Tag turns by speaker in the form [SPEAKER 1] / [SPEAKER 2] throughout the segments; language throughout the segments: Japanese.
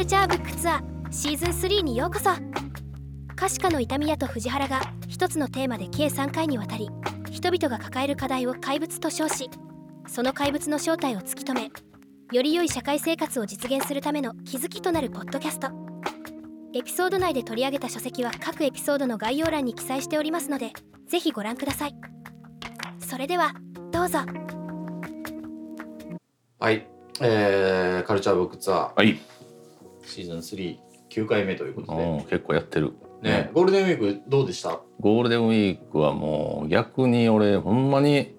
[SPEAKER 1] ルチャーブックツアーシーズン3にようこそ。可視化の痛み屋と藤原が一つのテーマで計3回にわたり人々が抱える課題を怪物と称しその怪物の正体を突き止めより良い社会生活を実現するための気づきとなるポッドキャスト。エピソード内で取り上げた書籍は各エピソードの概要欄に記載しておりますのでぜひご覧ください。それではどうぞ。
[SPEAKER 2] はい、えー、カルチャーブックツアー。
[SPEAKER 3] はい、
[SPEAKER 2] シーズン39回目ということで、
[SPEAKER 3] うん、結構やってる。
[SPEAKER 2] ね、ゴールデンウィークどうでした？
[SPEAKER 3] ゴールデンウィークはもう逆に俺ほんまに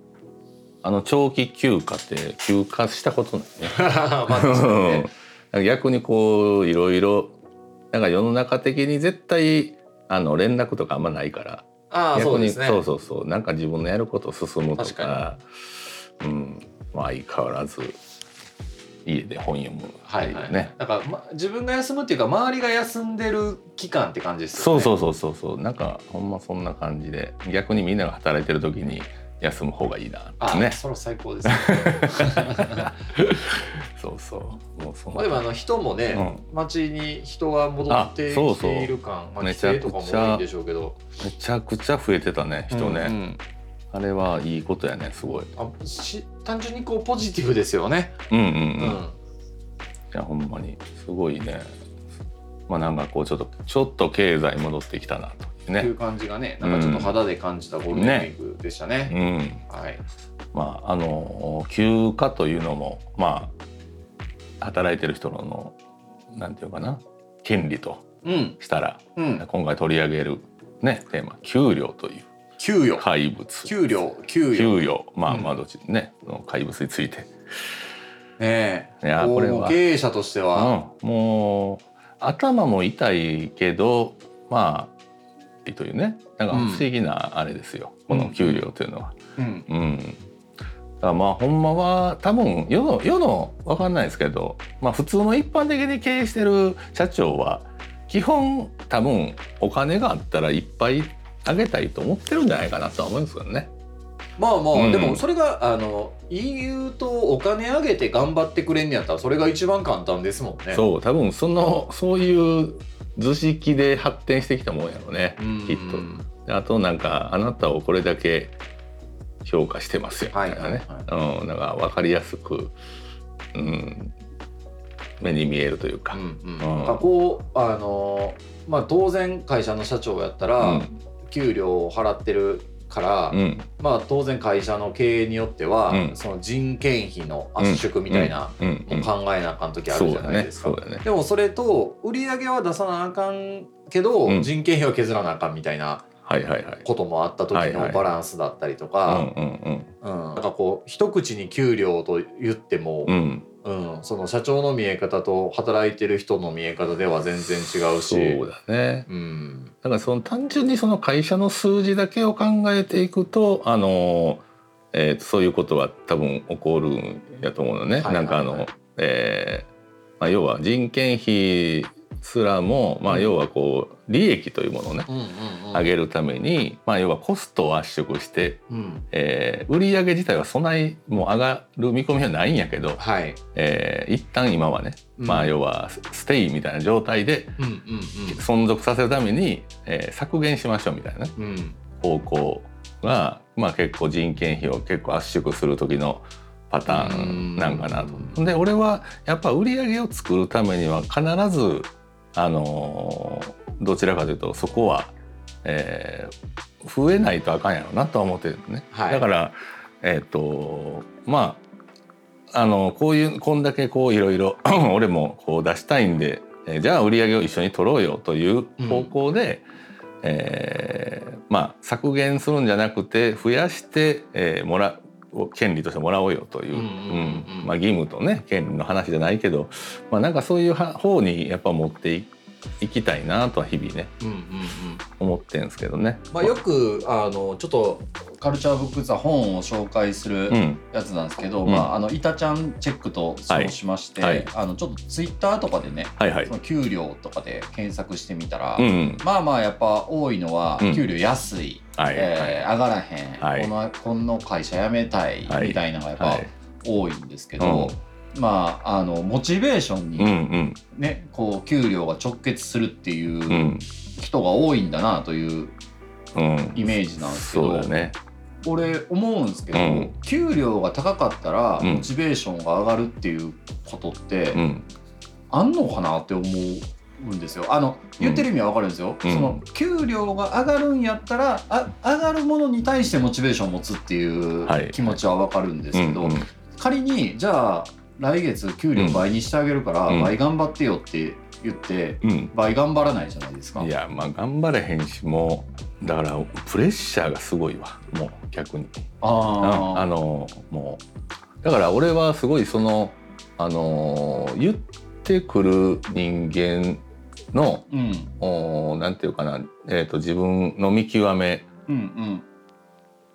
[SPEAKER 3] あの長期休暇って休暇したことないね。
[SPEAKER 2] ね。
[SPEAKER 3] 逆にこういろいろなんか世の中的に絶対あの連絡とかあんまないから。
[SPEAKER 2] ああそ
[SPEAKER 3] 逆に
[SPEAKER 2] うですね。
[SPEAKER 3] そうそうそう。なんか自分のやること進むと
[SPEAKER 2] 確
[SPEAKER 3] かうん。まあ相変わらず家で本読む
[SPEAKER 2] はいはい、
[SPEAKER 3] ね。
[SPEAKER 2] だから、ま、自分が休むっていうか周りが休んでる期間って感じですよね。
[SPEAKER 3] そうそうそうそうそう。なんかほんまそんな感じで逆にみんなが働いてる時に休む方がいいな
[SPEAKER 2] あ、
[SPEAKER 3] ね。
[SPEAKER 2] それは最高ですね。
[SPEAKER 3] そうそう。もうそん
[SPEAKER 2] まあでもあの人もね、街に人が戻って
[SPEAKER 3] あそうそう。
[SPEAKER 2] きている感まあ規
[SPEAKER 3] めちゃくちゃ
[SPEAKER 2] 制とかも多いんでしょうけど。
[SPEAKER 3] めちゃくちゃ増えてたね人ね、
[SPEAKER 2] うんうん
[SPEAKER 3] あれはいいことやねすごい。
[SPEAKER 2] あし単純にこうポジティブですよね、
[SPEAKER 3] うんうんうん、
[SPEAKER 2] う
[SPEAKER 3] い
[SPEAKER 2] ん
[SPEAKER 3] やほんまにすごいね。まあなんかこうちょっとちょっと経済戻ってきたなという
[SPEAKER 2] ってい
[SPEAKER 3] ね
[SPEAKER 2] う感じがねなんかちょっと肌で感じたゴールデンウィークでしたね。
[SPEAKER 3] うん。
[SPEAKER 2] はい。
[SPEAKER 3] まああの休暇というのもまあ働いてる人のなんていうかな。権利と
[SPEAKER 2] うん。
[SPEAKER 3] したら
[SPEAKER 2] うん。
[SPEAKER 3] 今回取り上げるねテーマ給料という
[SPEAKER 2] 給与。
[SPEAKER 3] 怪物。
[SPEAKER 2] 給料給与。
[SPEAKER 3] 給与。まあ
[SPEAKER 2] うん。
[SPEAKER 3] まあどっちね。その怪物について、
[SPEAKER 2] ねえ。
[SPEAKER 3] いや
[SPEAKER 2] こ
[SPEAKER 3] れは。
[SPEAKER 2] 経営者としては、
[SPEAKER 3] うん、もう頭も痛いけどまあいいというね。なんか不思議なあれですよ、この給料というのは。
[SPEAKER 2] うん。
[SPEAKER 3] うん。だからまあほんまは多分世の世の分かんないですけど、まあ、普通の一般的に経営してる社長は基本多分お金があったらいっぱいあげたいと思ってるんじゃないかなとは思うんですけどね。
[SPEAKER 2] まあまあ、
[SPEAKER 3] うん
[SPEAKER 2] でもそれがあの言うとお金あげて頑張ってくれんねやったらそれが一番簡単ですもんね。
[SPEAKER 3] そう多分そのそういう図式で発展してきたもんやろね
[SPEAKER 2] うん
[SPEAKER 3] きっと。であとなんかあなたをこれだけ評価してますよみたいなね、うん、なんか分かりやすく、うん、目に見えるというか。
[SPEAKER 2] うんうん
[SPEAKER 3] うん
[SPEAKER 2] こうあのまあ当然会社の社長やったら、
[SPEAKER 3] うん
[SPEAKER 2] 給料を払ってるから、
[SPEAKER 3] うん。
[SPEAKER 2] まあ当然会社の経営によっては、
[SPEAKER 3] うん。
[SPEAKER 2] その人件費の圧縮みたいな、もう考えなあかん時あるじゃないですか。
[SPEAKER 3] ね。ね。
[SPEAKER 2] でもそれと売り上げは出さなあかんけど、
[SPEAKER 3] うん。
[SPEAKER 2] 人件費は削らなあかんみたいな
[SPEAKER 3] はいはいはい。
[SPEAKER 2] こともあった時のバランスだったりと
[SPEAKER 3] うん
[SPEAKER 2] か、
[SPEAKER 3] うん。
[SPEAKER 2] うん。なんかこう一口に給料と言っても、
[SPEAKER 3] うん。うん。
[SPEAKER 2] うんその社長の見え方と働いてる人の見え方では全然違うし。
[SPEAKER 3] そうだね。
[SPEAKER 2] うん。
[SPEAKER 3] だからその単純にその会社の数字だけを考えていくとあの、えーとそういうことは多分起こるんやと思うのね。なんかあの、えーまあ、要は人件費すらも、まあ、要はこう利益というものをね、上げるために、まあ、要はコストを圧縮して、
[SPEAKER 2] うん。
[SPEAKER 3] えー売上自体はそんなにもう上がる見込みはないんやけど、
[SPEAKER 2] はい。
[SPEAKER 3] えー一旦今はね、
[SPEAKER 2] うん。
[SPEAKER 3] まあ要はステイみたいな状態で
[SPEAKER 2] うんうん
[SPEAKER 3] 存続させるために、えー削減しましょうみたいなね
[SPEAKER 2] うん。うん
[SPEAKER 3] 方向が、まあ、結構人件費を結構圧縮する時のパターンなんかなと。で俺はやっぱ売り上げを作るためには必ず、あのーどちらかというとそこは、えー増えないとあかんやろなとは思ってるのね。
[SPEAKER 2] はい。
[SPEAKER 3] だからえっ、とまああのこういうこんだけこういろいろ 俺もこう出したいんで、えーじゃあ売り上げを一緒に取ろうよという方向で、えーまあ削減するんじゃなくて増やして、えーもらう権利としてもらおうよという、
[SPEAKER 2] うんうんうん。
[SPEAKER 3] うん。まあ、義務とね権利の話じゃないけど、まあ、なんかそういうは方にやっぱ持っていいきたいなとは日々ね
[SPEAKER 2] うんうんうん。
[SPEAKER 3] 思ってんですけどね。
[SPEAKER 2] まあ、よくあのちょっとカルチャーブックツアー本を紹介する
[SPEAKER 3] うん。
[SPEAKER 2] やつなんですけど、
[SPEAKER 3] うん。
[SPEAKER 2] まあ、あのイタちゃんチェックと称しまして、
[SPEAKER 3] はいはい。
[SPEAKER 2] あのちょっとツイッターとかでね
[SPEAKER 3] はいはい。
[SPEAKER 2] その給料とかで検索してみたら、
[SPEAKER 3] うんうん。
[SPEAKER 2] まあまあやっぱ多いのは
[SPEAKER 3] うん。
[SPEAKER 2] 給料安い、
[SPEAKER 3] はい
[SPEAKER 2] えー上がらへん、
[SPEAKER 3] はい。
[SPEAKER 2] このこの会社辞めたい
[SPEAKER 3] はい。
[SPEAKER 2] みたいなのがやっぱ
[SPEAKER 3] はい。
[SPEAKER 2] 多いんですけど、まああのモチベーション
[SPEAKER 3] うんう
[SPEAKER 2] に
[SPEAKER 3] ん。
[SPEAKER 2] ね、こう給料が直結するっていう
[SPEAKER 3] うん。
[SPEAKER 2] 人が多いんだなという
[SPEAKER 3] うん。
[SPEAKER 2] イメージなんですけど、
[SPEAKER 3] そうだね。
[SPEAKER 2] 俺思うんですけど、
[SPEAKER 3] うん。
[SPEAKER 2] 給料が高かったら
[SPEAKER 3] うん。
[SPEAKER 2] モチベーションが上がるっていうことって
[SPEAKER 3] うん。
[SPEAKER 2] あんのかなって思うんですよ。あの言ってる意味はわかるんですよ。
[SPEAKER 3] うん。
[SPEAKER 2] その給料が上がるんやったらあ上がるものに対してモチベーションを持つっていう
[SPEAKER 3] はい。
[SPEAKER 2] 気持ちはわかるんですけど、
[SPEAKER 3] うんうん。
[SPEAKER 2] 仮にじゃあ来月給料倍にしてあげるから
[SPEAKER 3] うん。
[SPEAKER 2] 倍頑張ってよって言って
[SPEAKER 3] うん。
[SPEAKER 2] 倍頑張らないじゃないですか。
[SPEAKER 3] いやまあ頑張れへんしもうだからプレッシャーがすごいわ。もう逆に。
[SPEAKER 2] あ
[SPEAKER 3] あのもうだから俺はすごいそのあの言ってくる人間の
[SPEAKER 2] うん。
[SPEAKER 3] おなんていうかな、えー、と自分の見極め
[SPEAKER 2] うん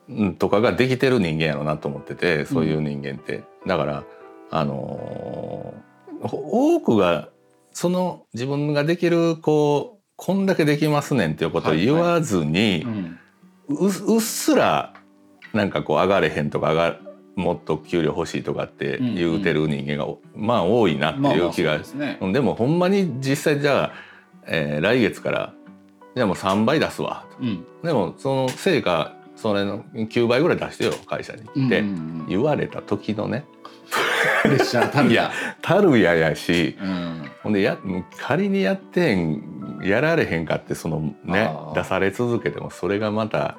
[SPEAKER 2] うん。
[SPEAKER 3] うんとかができてる人間やろうなと思っててそういう人間って、だからあのー多くがその自分ができるこうこんだけできますねんっていうことを言わずに、
[SPEAKER 2] うん。
[SPEAKER 3] ううっすらなんかこう上がれへんとか上がもっと給料欲しいとかって言うてる人間が、まあ多いなって
[SPEAKER 2] まあまあそう
[SPEAKER 3] いう気が、
[SPEAKER 2] ですね。
[SPEAKER 3] でもほんまに実際じゃあ、えー来月からじゃあもう3倍出すわ。
[SPEAKER 2] うん。
[SPEAKER 3] でもその成果それの9倍ぐらい出してよ会社にって。言われた時のね。
[SPEAKER 2] プレッシャーたる
[SPEAKER 3] いやたるややし。
[SPEAKER 2] うん。
[SPEAKER 3] ほんでや仮にやってんやられへんかってそのね出され続けてもそれがまた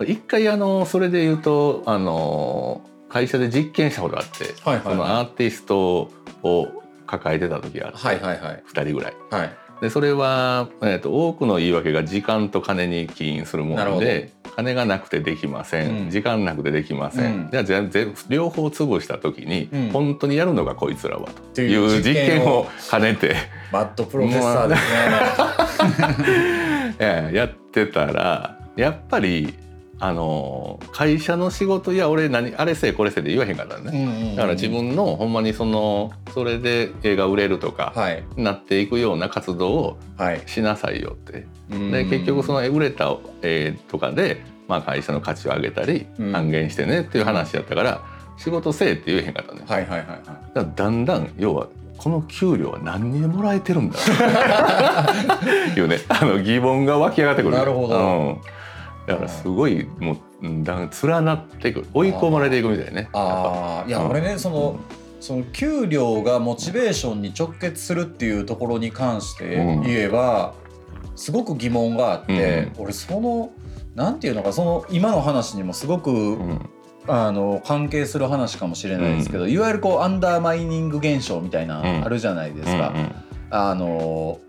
[SPEAKER 3] 一回あのそれで言うとあの会社で実験したことがあって、
[SPEAKER 2] はいはいはい。
[SPEAKER 3] そのアーティストを抱えてた時があって、
[SPEAKER 2] はいはいはい。
[SPEAKER 3] 2人ぐらい。
[SPEAKER 2] はい
[SPEAKER 3] でそれは、えー、と多くの言い訳が時間と金に起因するもので金がなくてできません、
[SPEAKER 2] うん。
[SPEAKER 3] 時間なくてできません、
[SPEAKER 2] うん。
[SPEAKER 3] じゃあ全然両方潰した時に、
[SPEAKER 2] うん。
[SPEAKER 3] 本当にやるのがこいつらはと。
[SPEAKER 2] て
[SPEAKER 3] い
[SPEAKER 2] いうう実
[SPEAKER 3] 実験
[SPEAKER 2] 験を
[SPEAKER 3] を兼ねて。
[SPEAKER 2] マッドプロフェッサーですね。
[SPEAKER 3] ええやってたらやっぱりあの会社の仕事いや俺何あれせえこれせえで言わへんかったのね、だから自分のほんまにそのそれで映画売れるとか、
[SPEAKER 2] はい。
[SPEAKER 3] なっていくような活動を
[SPEAKER 2] はい。
[SPEAKER 3] しなさいよって。
[SPEAKER 2] で
[SPEAKER 3] で結局その売れた絵とかで、まあ、会社の価値を上げたり
[SPEAKER 2] うん。
[SPEAKER 3] 還元してねっていう話やったから仕事せえって言えへんかったね、
[SPEAKER 2] はいはいはいはい。
[SPEAKER 3] だんだん要はこの給料は何にもらえてるんだ。いうね。あの疑問が湧き上がってくる。
[SPEAKER 2] なるほど。
[SPEAKER 3] うん、だからすごいもううんだ連なっていく追い込まれていくみたいね。
[SPEAKER 2] ああいや
[SPEAKER 3] うん
[SPEAKER 2] 俺ねそのその給料がモチベーションに直結するっていうところに関して
[SPEAKER 3] うん。
[SPEAKER 2] 言えば、すごく疑問があって、俺そのなんていうのかその今の話にもすごく、
[SPEAKER 3] うん。
[SPEAKER 2] あの関係する話かもしれないですけど、いわゆるこうアンダーマイニング現象みたいな、
[SPEAKER 3] うん。
[SPEAKER 2] あるじゃないですか。
[SPEAKER 3] うんうん。
[SPEAKER 2] あの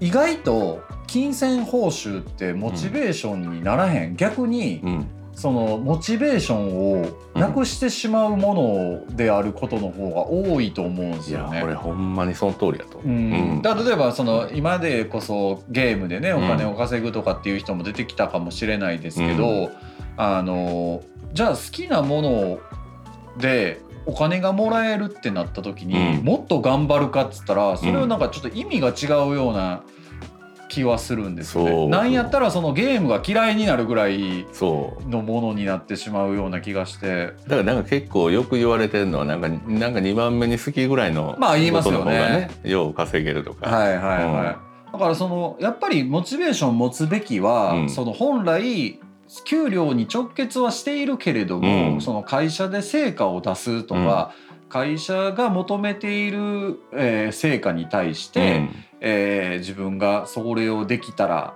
[SPEAKER 2] 意外と金銭報酬ってモチベーションにならへん、逆に
[SPEAKER 3] うん。
[SPEAKER 2] そのモチベーションをなくしてしまうものであることの方が多いと思うんです
[SPEAKER 3] いや
[SPEAKER 2] よね。
[SPEAKER 3] 俺ほんまにその通りやと思う、
[SPEAKER 2] うん。
[SPEAKER 3] うん。
[SPEAKER 2] だ例えばその今でこそゲームでねお金を稼ぐとかっていう人も出てきたかもしれないですけど、
[SPEAKER 3] う
[SPEAKER 2] あのじゃあ好きなものでお金がもらえるってなった時に、
[SPEAKER 3] うん。
[SPEAKER 2] もっと頑張るかっつったらそれはなんかちょっと意味が違うような気はするんですよね。なんやったらそのゲームが嫌いになるぐらい
[SPEAKER 3] そう。
[SPEAKER 2] のものになってしまうような気がして。
[SPEAKER 3] だからなんか結構よく言われてるのはなんかなんか2番目に好きぐらいの
[SPEAKER 2] まあ言いますよ
[SPEAKER 3] ね。よう稼げるとか、
[SPEAKER 2] はいはいはい、だからそのやっぱりモチベーション持つべきは、
[SPEAKER 3] うん。
[SPEAKER 2] その本来給料に直結はしているけれども、
[SPEAKER 3] うん。
[SPEAKER 2] その会社で成果を出すとか、会社が求めている、えー成果に対して、えー自分がそれをできたら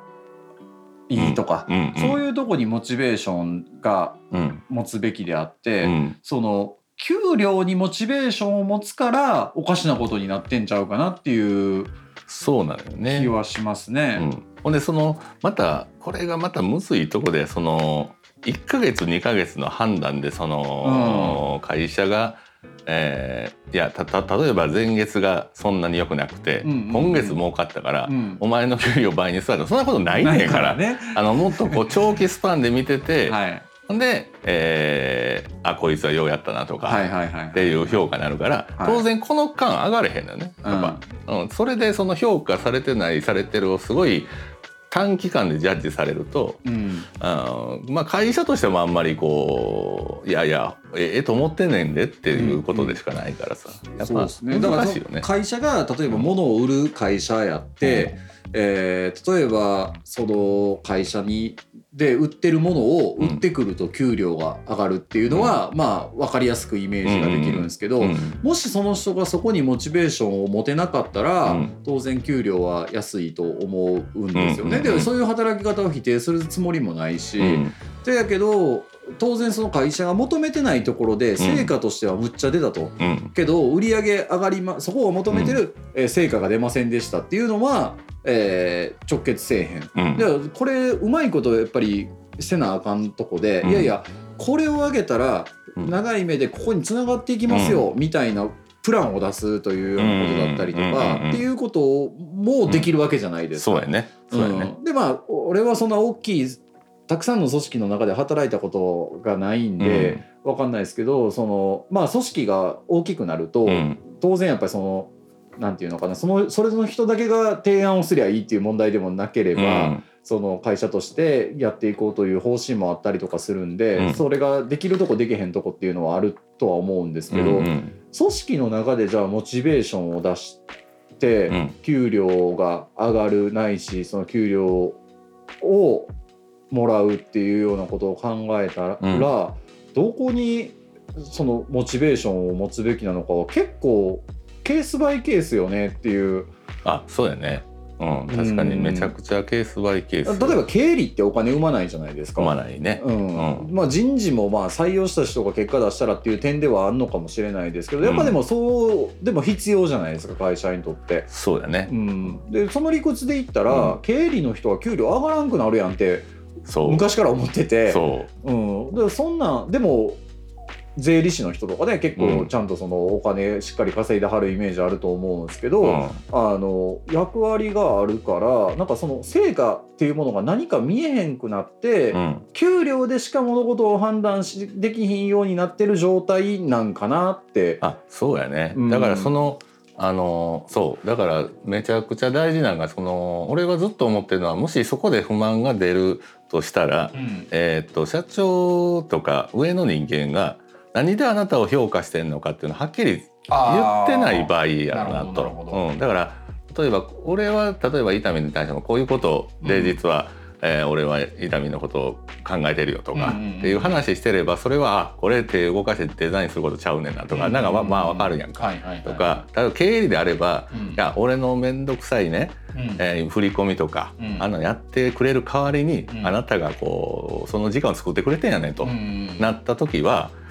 [SPEAKER 2] いいとか、
[SPEAKER 3] うん。うん。
[SPEAKER 2] そういうとこにモチベーションが
[SPEAKER 3] うん
[SPEAKER 2] 持つべきであって、
[SPEAKER 3] うん。
[SPEAKER 2] その給料にモチベーションを持つからおかしなことになってんちゃうかなっていう
[SPEAKER 3] そうなのよね。
[SPEAKER 2] 気はしますね。
[SPEAKER 3] うん、ほんでそのまたこれがまたむずいとこでその1ヶ月2ヶ月の判断でその、会社が、えーいやたた例えば前月がそんなに良くなくて、
[SPEAKER 2] うんうんうん。
[SPEAKER 3] 今月儲かったから、
[SPEAKER 2] うん。
[SPEAKER 3] お前の給料倍にするとそんなことないねんから。
[SPEAKER 2] ね。
[SPEAKER 3] あのもっとこう長期スパンで見てて、
[SPEAKER 2] はい、
[SPEAKER 3] ほんで、えーあこいつはようやったなとか、
[SPEAKER 2] はいはいはい
[SPEAKER 3] っていう評価になるから、
[SPEAKER 2] はい。
[SPEAKER 3] 当然この間上がれへんのよね。やっぱ、うん。それでその評価されてないされてるをすごい短期間でジャッジされると、
[SPEAKER 2] うん。
[SPEAKER 3] あーまあ会社としてもあんまりこういやいやええと思ってんねんでっていうことでしかないからさ、やっぱ
[SPEAKER 2] そうですね。だからその
[SPEAKER 3] 難しいよね。
[SPEAKER 2] 会社が例えば物を売る会社やって、えー例えばその会社にで売ってるものを売ってくると給料が上がるっていうのは、まあ分かりやすくイメージができるんですけど、
[SPEAKER 3] うん。
[SPEAKER 2] もしその人がそこにモチベーションを持てなかったら、
[SPEAKER 3] うん。
[SPEAKER 2] 当然給料は安いと思うんですよね。
[SPEAKER 3] うん
[SPEAKER 2] でもそういう働き方を否定するつもりもないし、
[SPEAKER 3] うん。
[SPEAKER 2] でやけど当然その会社が求めてないところで成果としてはむっちゃ出たと。
[SPEAKER 3] うん。
[SPEAKER 2] けど売り上げ上がりまそこを求めてる、えー成果が出ませんでしたっていうのは、えー直結せえへん。
[SPEAKER 3] うん
[SPEAKER 2] でこれうまいことやっぱりせなあかんとこで、
[SPEAKER 3] うん
[SPEAKER 2] いやいやこれを上げたら
[SPEAKER 3] うん
[SPEAKER 2] 長い目でここにつながっていきますよ、みたいなプランを出すというようなことだったりと
[SPEAKER 3] うんうんうんうん
[SPEAKER 2] かっていうこともできるわけじゃないですか。
[SPEAKER 3] そうやね。そうやね。
[SPEAKER 2] うんでまあ俺はそんな大きいたくさんの組織の中で働いたことがないんで、わかんないですけどそのまあ組織が大きくなると、
[SPEAKER 3] うん
[SPEAKER 2] 当然やっぱりそのなんていうのかな。そのそれの人だけが提案をすりゃいいっていう問題でもなければ、
[SPEAKER 3] うん。
[SPEAKER 2] その会社としてやっていこうという方針もあったりとかするんで、
[SPEAKER 3] うん。
[SPEAKER 2] それができるとこできへんとこっていうのはあるとは思うんですけど、
[SPEAKER 3] うんうん。
[SPEAKER 2] 組織の中でじゃあモチベーションを出して、
[SPEAKER 3] うん。
[SPEAKER 2] 給料が上がるないしその給料をもらうっていうようなことを考えたら、
[SPEAKER 3] うん。
[SPEAKER 2] どこにそのモチベーションを持つべきなのかは結構ケースバイケースよねっていう
[SPEAKER 3] あそうやね。うん確かにめちゃくちゃケースバイケース。
[SPEAKER 2] 例えば経理ってお金生まないじゃないですか。
[SPEAKER 3] 組まないね。
[SPEAKER 2] うん
[SPEAKER 3] う
[SPEAKER 2] まあ、人事もまあ採用した人が結果出したらっていう点ではあるのかもしれないですけどやっぱでもそう、でも必要じゃないですか会社にとって。
[SPEAKER 3] そうやね
[SPEAKER 2] う。ん、でその理屈で言ったら、
[SPEAKER 3] うん
[SPEAKER 2] 経理の人は給料上がらんくなるやんって
[SPEAKER 3] そう。
[SPEAKER 2] 昔から思ってて
[SPEAKER 3] そう。
[SPEAKER 2] うん、でそんなんでも税理士の人とかね結
[SPEAKER 3] うん。
[SPEAKER 2] 構ちゃんとそのお金しっかり稼いではるイメージあると思うんですけど、
[SPEAKER 3] うん。
[SPEAKER 2] あの役割があるからなんかその成果っていうものが何か見えへんくなって、
[SPEAKER 3] うん。
[SPEAKER 2] 給料でしか物事を判断しできひんようになってる状態なんかなって。
[SPEAKER 3] あそうやね。
[SPEAKER 2] うん。
[SPEAKER 3] だからその、あのそう。だからめちゃくちゃ大事なのがその俺がずっと思ってるのはもしそこで不満が出るとしたら、
[SPEAKER 2] うん。
[SPEAKER 3] えーっと社長とか上の人間が何であなたを評価してんのかっていうのをはっきり言ってない場合やろなと。
[SPEAKER 2] ど
[SPEAKER 3] うん、だから例えば俺は例えば伊丹に対してもこういうことで
[SPEAKER 2] うん。
[SPEAKER 3] 実は、えー俺は伊丹のことを考えてるよとか
[SPEAKER 2] うんうんうん。
[SPEAKER 3] っていう話してればそれはあこれ手動かしてデザインすることちゃうねんなとかなんかまあまあわかるやんか。とか例えば経理であれば
[SPEAKER 2] うん。
[SPEAKER 3] いや俺の面倒くさいね、
[SPEAKER 2] うん。
[SPEAKER 3] えー振り込みとか、
[SPEAKER 2] うん。
[SPEAKER 3] あのやってくれる代わりに、
[SPEAKER 2] うん。
[SPEAKER 3] あなたがこうその時間を作ってくれてんやねんと、
[SPEAKER 2] うん
[SPEAKER 3] なった時は、えー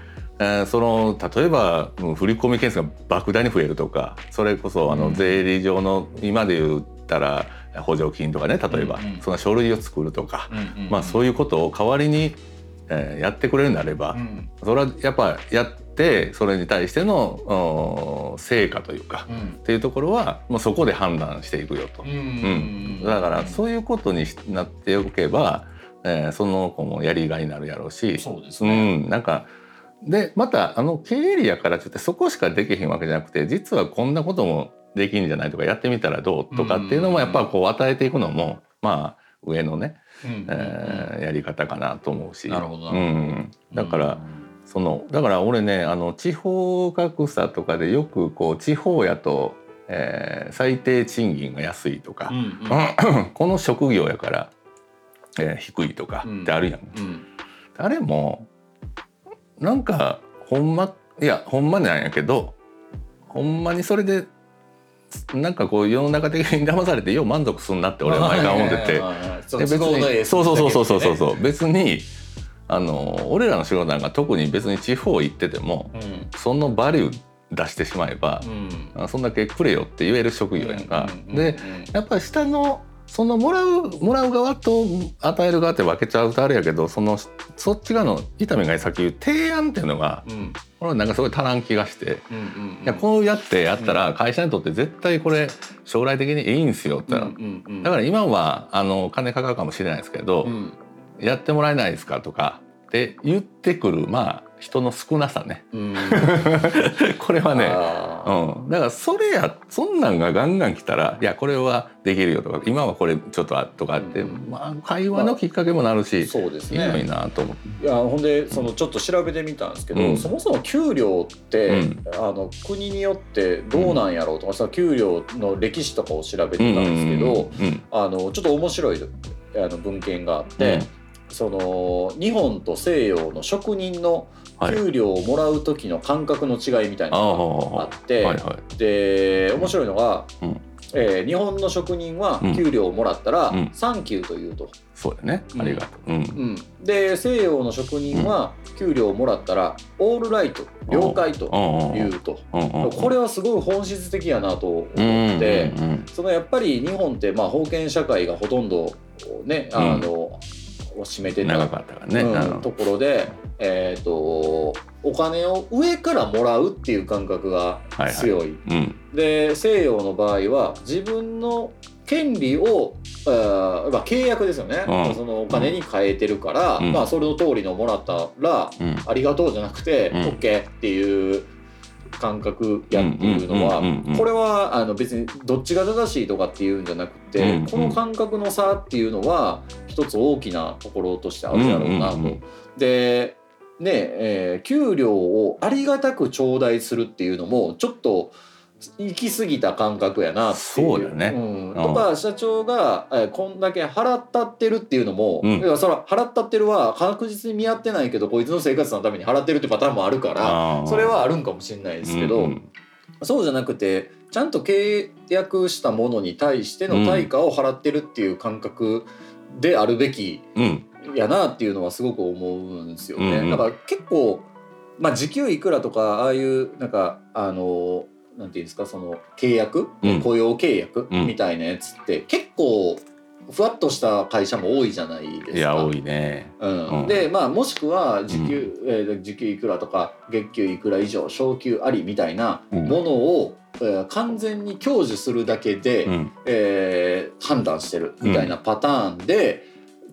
[SPEAKER 3] その例えばうん振り込み件数が莫大に増えるとかそれこそあの、
[SPEAKER 2] うん。
[SPEAKER 3] 税理上の今で言ったら補助金とかね例えば、その書類を作るとか、まあ、そういうことを代わりに、えーやってくれるんであれば、
[SPEAKER 2] うん。
[SPEAKER 3] それはやっぱやってそれに対してのうん成果というか、
[SPEAKER 2] うん。
[SPEAKER 3] っていうところはもうそこで判断していくよと。
[SPEAKER 2] うん
[SPEAKER 3] だからそういうことにしなっておけば、えーその子もやりがいになるやろうし
[SPEAKER 2] そうです
[SPEAKER 3] う
[SPEAKER 2] ね。
[SPEAKER 3] ん、なんかでまたあの経理やからってそこしかできへんわけじゃなくて実はこんなこともできんじゃないとかやってみたらどうとかっていうのもやっぱこう与えていくのもまあ上のね、
[SPEAKER 2] うん
[SPEAKER 3] えーやり方かなと思うし。
[SPEAKER 2] なるほどな
[SPEAKER 3] うん、だから、そのだから俺ねあの地方格差とかでよくこう地方やと、えー最低賃金が安いとか
[SPEAKER 2] うん、うん。
[SPEAKER 3] この職業やから、えー低いとかってあるやん、
[SPEAKER 2] うん
[SPEAKER 3] あれもなんかほんまいやほんまなんやけどほんまにそれでなんかこう世の中的に騙されてよう満足すんなって俺は毎回思ってて。で別にそうそうそうそうそうそうそう。別にあの俺らの仕事なんか特に別に地方行ってても
[SPEAKER 2] うん。
[SPEAKER 3] そのバリュー出してしまえば
[SPEAKER 2] う、ん。
[SPEAKER 3] あそんだけくれよって言える職業やんか。でやっぱり下のそのもらうもらう側と与える側って分けちゃうとあれやけどそのそっち側の伊丹がさっき言う提案っていうのが
[SPEAKER 2] うん。
[SPEAKER 3] 俺はなんかすごい足らん気がして。
[SPEAKER 2] うんうん
[SPEAKER 3] いやこうやってやったら会社にとって絶対これ将来的にいいんですよって
[SPEAKER 2] うんうん
[SPEAKER 3] だから今はあの金かかるかもしれないですけど、
[SPEAKER 2] うん。
[SPEAKER 3] やってもらえないですかとかって言ってくるまあ人の少なさね。
[SPEAKER 2] うん。
[SPEAKER 3] これはねうん、だからそれやそんなんがガンガン来たらいやこれはできるよとか今はこれちょっとあとかって、
[SPEAKER 2] うん。
[SPEAKER 3] まあ、会話のきっかけもなるし、
[SPEAKER 2] そうです
[SPEAKER 3] いいのに
[SPEAKER 2] ね
[SPEAKER 3] なと思って。
[SPEAKER 2] いやほんでそのちょっと調べてみたんですけど、
[SPEAKER 3] うん。
[SPEAKER 2] そもそも給料って、
[SPEAKER 3] うん。
[SPEAKER 2] あの国によってどうなんやろうとか、その給料の歴史とかを調べてたんですけど、
[SPEAKER 3] うん
[SPEAKER 2] あのちょっと面白いあの文献があって、その日本と西洋の職人の
[SPEAKER 3] はい
[SPEAKER 2] 給料をもらう時の感覚の違いみたいな
[SPEAKER 3] あ
[SPEAKER 2] のがあ
[SPEAKER 3] あ
[SPEAKER 2] って、
[SPEAKER 3] はいはい。
[SPEAKER 2] で面白いのが、
[SPEAKER 3] うん。
[SPEAKER 2] えー日本の職人は
[SPEAKER 3] うん。
[SPEAKER 2] 給料をもらったら
[SPEAKER 3] うん「
[SPEAKER 2] サンキュー」と言うと。
[SPEAKER 3] そうだね。
[SPEAKER 2] うん。
[SPEAKER 3] ありがとう。うん。
[SPEAKER 2] うん、で西洋の職人は給料をもらったら「オールライト」「了解」と言うと。
[SPEAKER 3] うんうんうん。
[SPEAKER 2] これはすごい本質的やなと思っ
[SPEAKER 3] うん
[SPEAKER 2] て。
[SPEAKER 3] うんうん。
[SPEAKER 2] そのやっぱり日本ってまあ封建社会がほとんどね、
[SPEAKER 3] うん。
[SPEAKER 2] あのを占めてた
[SPEAKER 3] 長かったからね。
[SPEAKER 2] うん
[SPEAKER 3] うん
[SPEAKER 2] ところで、えー、とお金を上からもらうっていう感覚が強い。
[SPEAKER 3] うん。
[SPEAKER 2] で西洋の場合は自分の権利を、あーまあ、契約ですよね、
[SPEAKER 3] うん。
[SPEAKER 2] そのお金に変えてるから、
[SPEAKER 3] うん。
[SPEAKER 2] まあ、それの通りのもらったら、
[SPEAKER 3] うん。
[SPEAKER 2] ありがとうじゃなくて、
[SPEAKER 3] うん。
[SPEAKER 2] OK っていう感覚やっていうのは、これはあの別にどっちが正しいとかっていうんじゃなくて、
[SPEAKER 3] うんうん
[SPEAKER 2] この感覚の差っていうのは一つ大きなところとしてあるだろうなと。
[SPEAKER 3] うんうんうん。
[SPEAKER 2] でねえー給料をありがたく頂戴するっていうのもちょっと行き過ぎた感覚やなっていう。
[SPEAKER 3] そうだね。
[SPEAKER 2] ん。
[SPEAKER 3] うん。
[SPEAKER 2] とか社長が、えーこんだけ払ったってるっていうのも、
[SPEAKER 3] うん。
[SPEAKER 2] それは払ったってるは確実に見合ってないけどこいつの生活のために払ってるってパターンもあるからそれはあるんかもしれないですけど、
[SPEAKER 3] うんうん。
[SPEAKER 2] そうじゃなくてちゃんと契約したものに対しての対価を払ってるっていう感覚であるべき
[SPEAKER 3] うん。
[SPEAKER 2] やなっていうのはすごく思うんですよね。
[SPEAKER 3] うんうん。
[SPEAKER 2] だから結構まあ時給いくらとかああいうなんかあのなんていうんですかその契約、
[SPEAKER 3] うん。
[SPEAKER 2] 雇用契約
[SPEAKER 3] うん。
[SPEAKER 2] みたいなやつって結構ふわっとした会社も多いじゃないですか。
[SPEAKER 3] いや多いね。
[SPEAKER 2] うん。
[SPEAKER 3] うん。
[SPEAKER 2] でまあもしくは時給、えー時給いくらとか月給いくら以上昇給ありみたいな
[SPEAKER 3] うん。
[SPEAKER 2] ものを、えー完全に享受するだけで、
[SPEAKER 3] うん。
[SPEAKER 2] えー判断してるみたいなパターンで、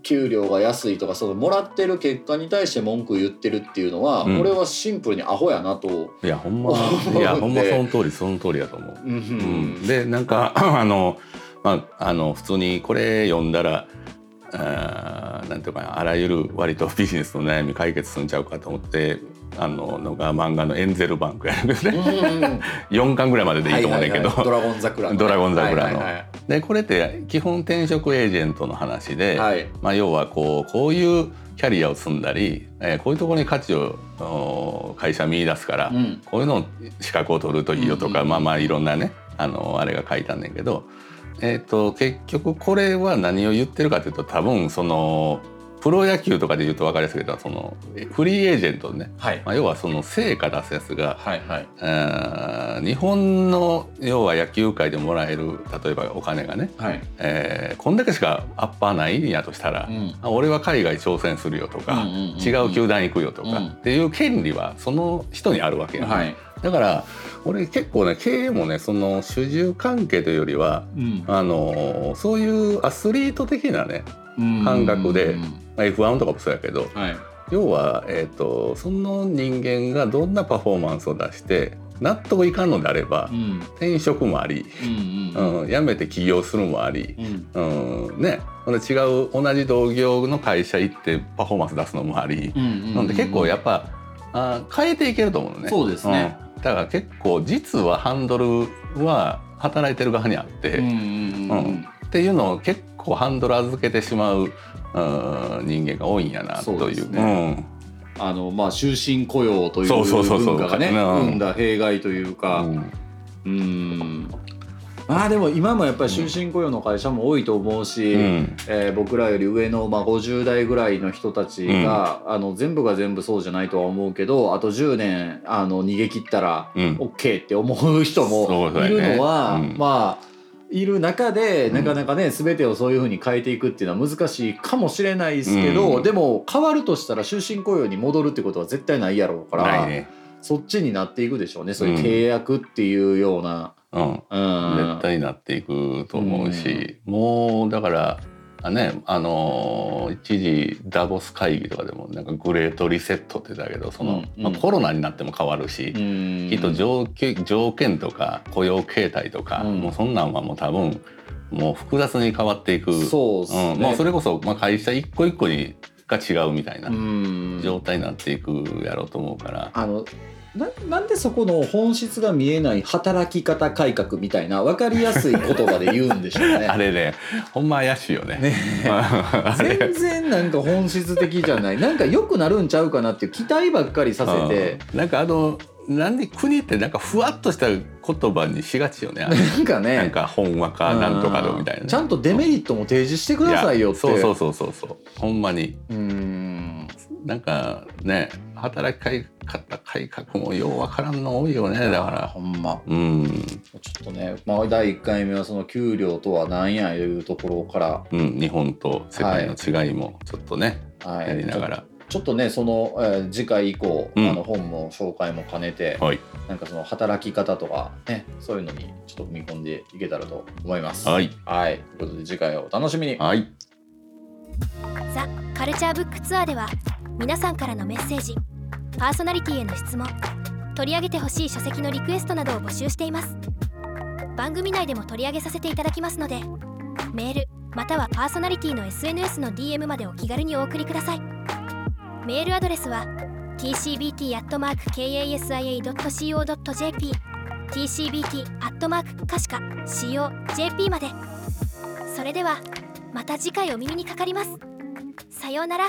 [SPEAKER 2] 給料が安いとかそのもらってる結果に対して文句言ってるっていうのは、
[SPEAKER 3] うん
[SPEAKER 2] 俺はシンプルにアホやなと。
[SPEAKER 3] いやほんまいやほんまその通りその通りやと思う。
[SPEAKER 2] うん
[SPEAKER 3] うん、でなんか あのまああの普通にこれ読んだらあーなんていうかなあらゆる割とビジネスの悩み解決するんちゃうかと思ってあののが漫画の「エンゼルバンク」やるんですね。4巻ぐらいまででいいと思うんだけど、
[SPEAKER 2] はいはいはい。ドラゴン桜。のね
[SPEAKER 3] ドラゴン桜の。
[SPEAKER 2] はいはい
[SPEAKER 3] でこれって基本転職エージェントの話で、
[SPEAKER 2] はい。はい
[SPEAKER 3] まあ、要はこうこういうキャリアを積んだり、えーこういうところに価値をお会社見出すから、
[SPEAKER 2] うん。
[SPEAKER 3] こういうの資格を取るといいよとか、
[SPEAKER 2] うんうんうん。
[SPEAKER 3] まあまあいろんなねあのあれが書いたんだけど、えー、と結局これは何を言ってるかというと多分そのプロ野球とかで言うと分かりやすいけどそのえフリーエージェントね、
[SPEAKER 2] はい。
[SPEAKER 3] まあ、要はその成果出すやつが、
[SPEAKER 2] はいはい。
[SPEAKER 3] 日本の要は野球界でもらえる例えばお金がね、
[SPEAKER 2] はい。
[SPEAKER 3] えーこんだけしかアッパーないんやとしたら、
[SPEAKER 2] うん。
[SPEAKER 3] あ俺は海外挑戦するよとか、
[SPEAKER 2] うんうんうんうん
[SPEAKER 3] 違う球団行くよとか、
[SPEAKER 2] うん。
[SPEAKER 3] っていう権利はその人にあるわけや、ね
[SPEAKER 2] はい。
[SPEAKER 3] だから俺結構ね経営もねその主従関係というよりは
[SPEAKER 2] うん。
[SPEAKER 3] あのそういうアスリート的なね感覚で
[SPEAKER 2] うん
[SPEAKER 3] まあ F1 とかもそうやけど
[SPEAKER 2] はい。
[SPEAKER 3] 要は、えー、とその人間がどんなパフォーマンスを出して納得いかんのであれば
[SPEAKER 2] うん。
[SPEAKER 3] 転職もあり、
[SPEAKER 2] うんうん
[SPEAKER 3] うん、辞めて起業するもあり、
[SPEAKER 2] うん。
[SPEAKER 3] うん、ね。違う同じ同業の会社行ってパフォーマンス出すのもあり、
[SPEAKER 2] うん
[SPEAKER 3] なんで結構やっぱあ変えていけると思うのね。
[SPEAKER 2] そうですね。
[SPEAKER 3] うん。だから結構実はハンドルは働いてる側にあって、
[SPEAKER 2] うん
[SPEAKER 3] っていうのを結構ハンドル預けてしまう、うん、人間が多いんやなと
[SPEAKER 2] そうです
[SPEAKER 3] いう。
[SPEAKER 2] ねあのまあ終身雇用という文化がね
[SPEAKER 3] うん。
[SPEAKER 2] 生んだ弊害という
[SPEAKER 3] う
[SPEAKER 2] か
[SPEAKER 3] ん。
[SPEAKER 2] うん。まあでも今もやっぱり終身雇用の会社も多いと思うし、
[SPEAKER 3] うん。
[SPEAKER 2] えー僕らより上の、まあ、50代ぐらいの人たちが、あの全部が全部そうじゃないとは思うけどあと10年あの逃げ切ったら
[SPEAKER 3] うん。
[SPEAKER 2] OK って思う人もいるのは、
[SPEAKER 3] うん。
[SPEAKER 2] まあいる中で
[SPEAKER 3] うん。
[SPEAKER 2] なかなかね、全てをそういうふうに変えていくっていうのは難しいかもしれないですけど、
[SPEAKER 3] うん。
[SPEAKER 2] でも変わるとしたら終身雇用に戻るってことは絶対ないやろうから、
[SPEAKER 3] ね。
[SPEAKER 2] そっちになっていくでしょうねそういう契約っていうような。
[SPEAKER 3] うん。
[SPEAKER 2] うん。
[SPEAKER 3] 絶対になっていくと思うし、もうだからあねあのー一時ダボス会議とかでもなんかグレートリセットって言ってたけどその、
[SPEAKER 4] うんうん。
[SPEAKER 3] まあ、コロナになっても変わるし、きっと条件条件とか雇用形態とか、
[SPEAKER 4] うん。
[SPEAKER 3] もうそんなんはもう多分もう複雑に変わっていく。
[SPEAKER 4] そうね。
[SPEAKER 3] ん。もうそれこそ、まあ、会社一個一個にが違うみたいな
[SPEAKER 4] うん。
[SPEAKER 3] 状態になっていくやろうと思うから。
[SPEAKER 2] あのななんでそこの本質が見えない働き方改革みたいな分かりやすい言葉で言うんでしょうね。
[SPEAKER 3] あれねほんま怪しいよね。
[SPEAKER 2] ね。全然なんか本質的じゃない。なんか良くなるんちゃうかなっていう期待ばっかりさせて。
[SPEAKER 3] うんなんかあのなんで国ってなんかふわっとした言葉にしがちよね。
[SPEAKER 2] なんかね。
[SPEAKER 3] なんかほんわかなんとかのみたいなね、
[SPEAKER 2] ちゃんとデメリットも提示してくださいよって。
[SPEAKER 3] やそうそうそうそうそう。ほんまに。
[SPEAKER 2] うーん。
[SPEAKER 3] なんかね働き方改革もようわからんの多いよね。だから
[SPEAKER 2] ほんま。
[SPEAKER 3] うん。
[SPEAKER 2] ちょっとね、まあ、第1回目はその給料とは何やいうところから、
[SPEAKER 3] うん日本と世界の違いもちょっとね、
[SPEAKER 2] はい、
[SPEAKER 3] やりながら。
[SPEAKER 2] ちょちょっとねその、えー次回以降、
[SPEAKER 3] うん。
[SPEAKER 2] あの本も紹介も兼ねて、
[SPEAKER 3] はい。
[SPEAKER 2] なんかその働き方とかねそういうのにちょっと踏み込んでいけたらと思います。
[SPEAKER 3] はい。
[SPEAKER 2] はい、ということで次回をお楽しみに。
[SPEAKER 3] はい。
[SPEAKER 1] ザ・カルチャーブックツアーでは皆さんからのメッセージパーソナリティへの質問取り上げてほしい書籍のリクエストなどを募集しています。番組内でも取り上げさせていただきますのでメールまたはパーソナリティの SNS の DM までお気軽にお送りください。メールアドレスは tcbt.kasia.co.jp tcbt. かしか co.jp まで。それではまた次回お耳にかかります。さようなら。